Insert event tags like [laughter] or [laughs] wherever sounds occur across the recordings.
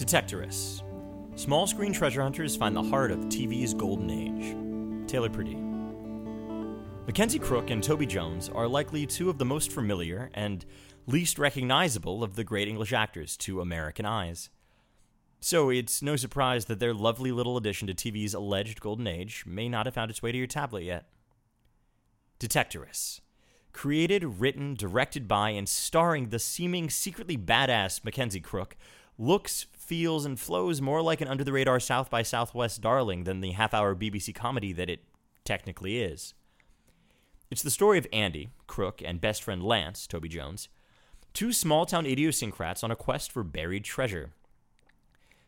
Detectorists. Small screen treasure hunters find the heart of TV's golden age. Taylor Purdie. Mackenzie Crook and Toby Jones are likely two of the most familiar and least recognizable of the great English actors to American eyes. So it's no surprise that their lovely little addition to TV's alleged golden age may not have found its way to your tablet yet. Detectorists. Created, written, directed by, and starring the seeming secretly badass Mackenzie Crook, looks, feels, and flows more like an under the radar South by Southwest darling than the half hour BBC comedy that it technically is. It's the story of Andy, Crook, and best friend Lance, Toby Jones, two small town idiosyncrats on a quest for buried treasure.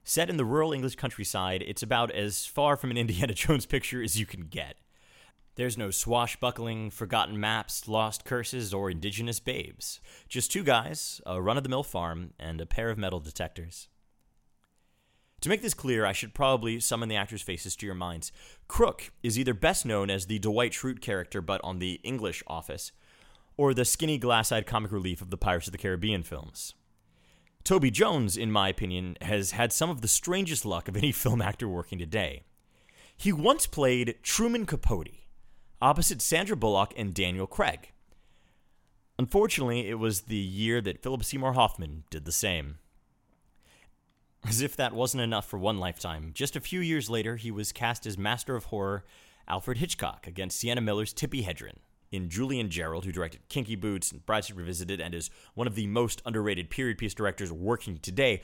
Set in the rural English countryside, it's about as far from an Indiana [laughs] Jones picture as you can get. There's no swashbuckling, forgotten maps, lost curses, or indigenous babes. Just two guys, a run of the mill farm, and a pair of metal detectors. To make this clear, I should probably summon the actors' faces to your minds. Crook is either best known as the Dwight Schrute character, but on the English Office, or the skinny, glass eyed comic relief of the Pirates of the Caribbean films. Toby Jones, in my opinion, has had some of the strangest luck of any [laughs] film actor working today. He once played Truman Capote, opposite Sandra Bullock and Daniel Craig. Unfortunately, it was the year that Philip Seymour Hoffman did the same. As if that wasn't enough for one lifetime, just a few years later, he was cast as Master of Horror Alfred Hitchcock against Sienna Miller's Tippi Hedren in Julian Jarrold, who directed Kinky Boots and Brideshead Revisited and is one of the most underrated period piece directors working today.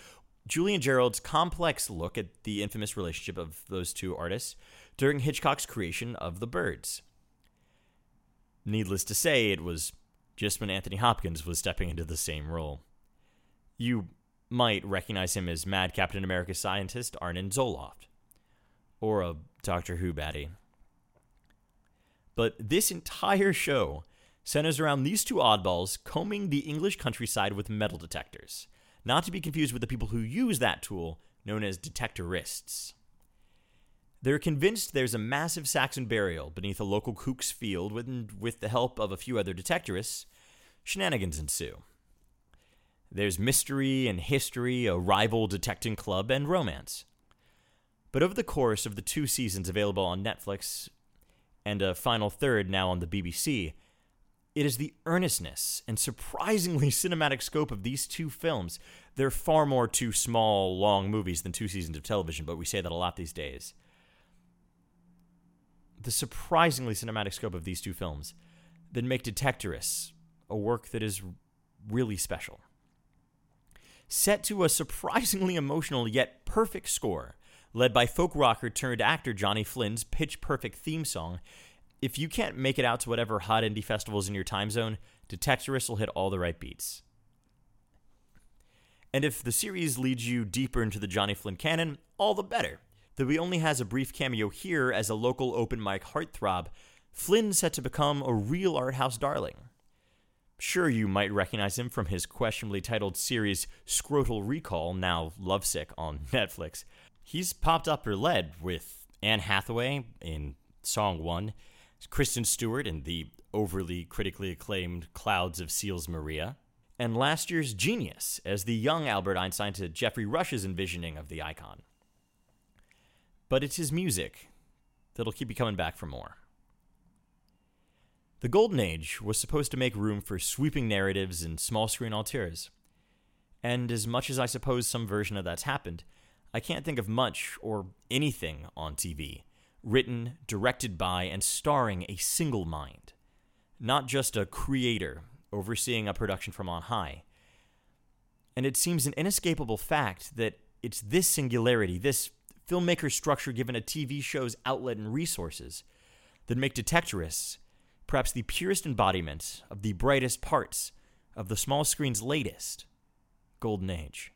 Julian Jarrold's complex look at the infamous relationship of those two artists during Hitchcock's creation of The Birds. Needless to say, it was just when Anthony Hopkins was stepping into the same role. You might recognize him as Mad Captain America scientist Arnim Zooloft, or a Doctor Who baddie. But this entire show centers around these two oddballs combing the English countryside with metal detectors, not to be confused with the people who use that tool, known as detectorists. They're convinced there's a massive Saxon burial beneath a local kook's field, and with the help of a few other detectorists, shenanigans ensue. There's mystery and history, a rival detecting club, and romance. But over the course of the two seasons available on Netflix and a final third now on the BBC, it is the earnestness and surprisingly [laughs] cinematic scope of these two films. They're far more two small, long movies than two seasons of television, but we say that a lot these days. The surprisingly cinematic scope of these two films that make Detectorists a work that is really special set to a surprisingly emotional yet perfect score, led by folk rocker turned actor Johnny Flynn's pitch perfect theme song. If you can't make it out to whatever hot indie festivals in your time zone, Detectorists will hit all the right beats. And if the series leads you deeper into the Johnny Flynn canon, all the better. Though he only has a brief cameo here as a local open mic heartthrob, Flynn's set to become a real art house darling. Sure, you might recognize him from his questionably titled series Scrotal Recall, now Lovesick on [laughs] Netflix. He's popped up or led with Anne Hathaway in Song 1, Kristen Stewart in the overly critically acclaimed Clouds of Sils Maria, and last year's Genius as the young Albert Einstein to Geoffrey Rush's envisioning of the icon. But it's his music that'll keep you coming back for more. The Golden Age was supposed to make room for sweeping narratives and small screen auteurs. And as much as I suppose some version of that's happened, I can't think of much or anything on TV written, directed by, and starring a single mind. Not just a creator overseeing a production from on high. And it seems an inescapable fact that it's this singularity, this filmmaker structure given a TV show's outlet and resources, that make Detectorists perhaps the purest embodiment of the brightest parts of the small screen's latest golden age.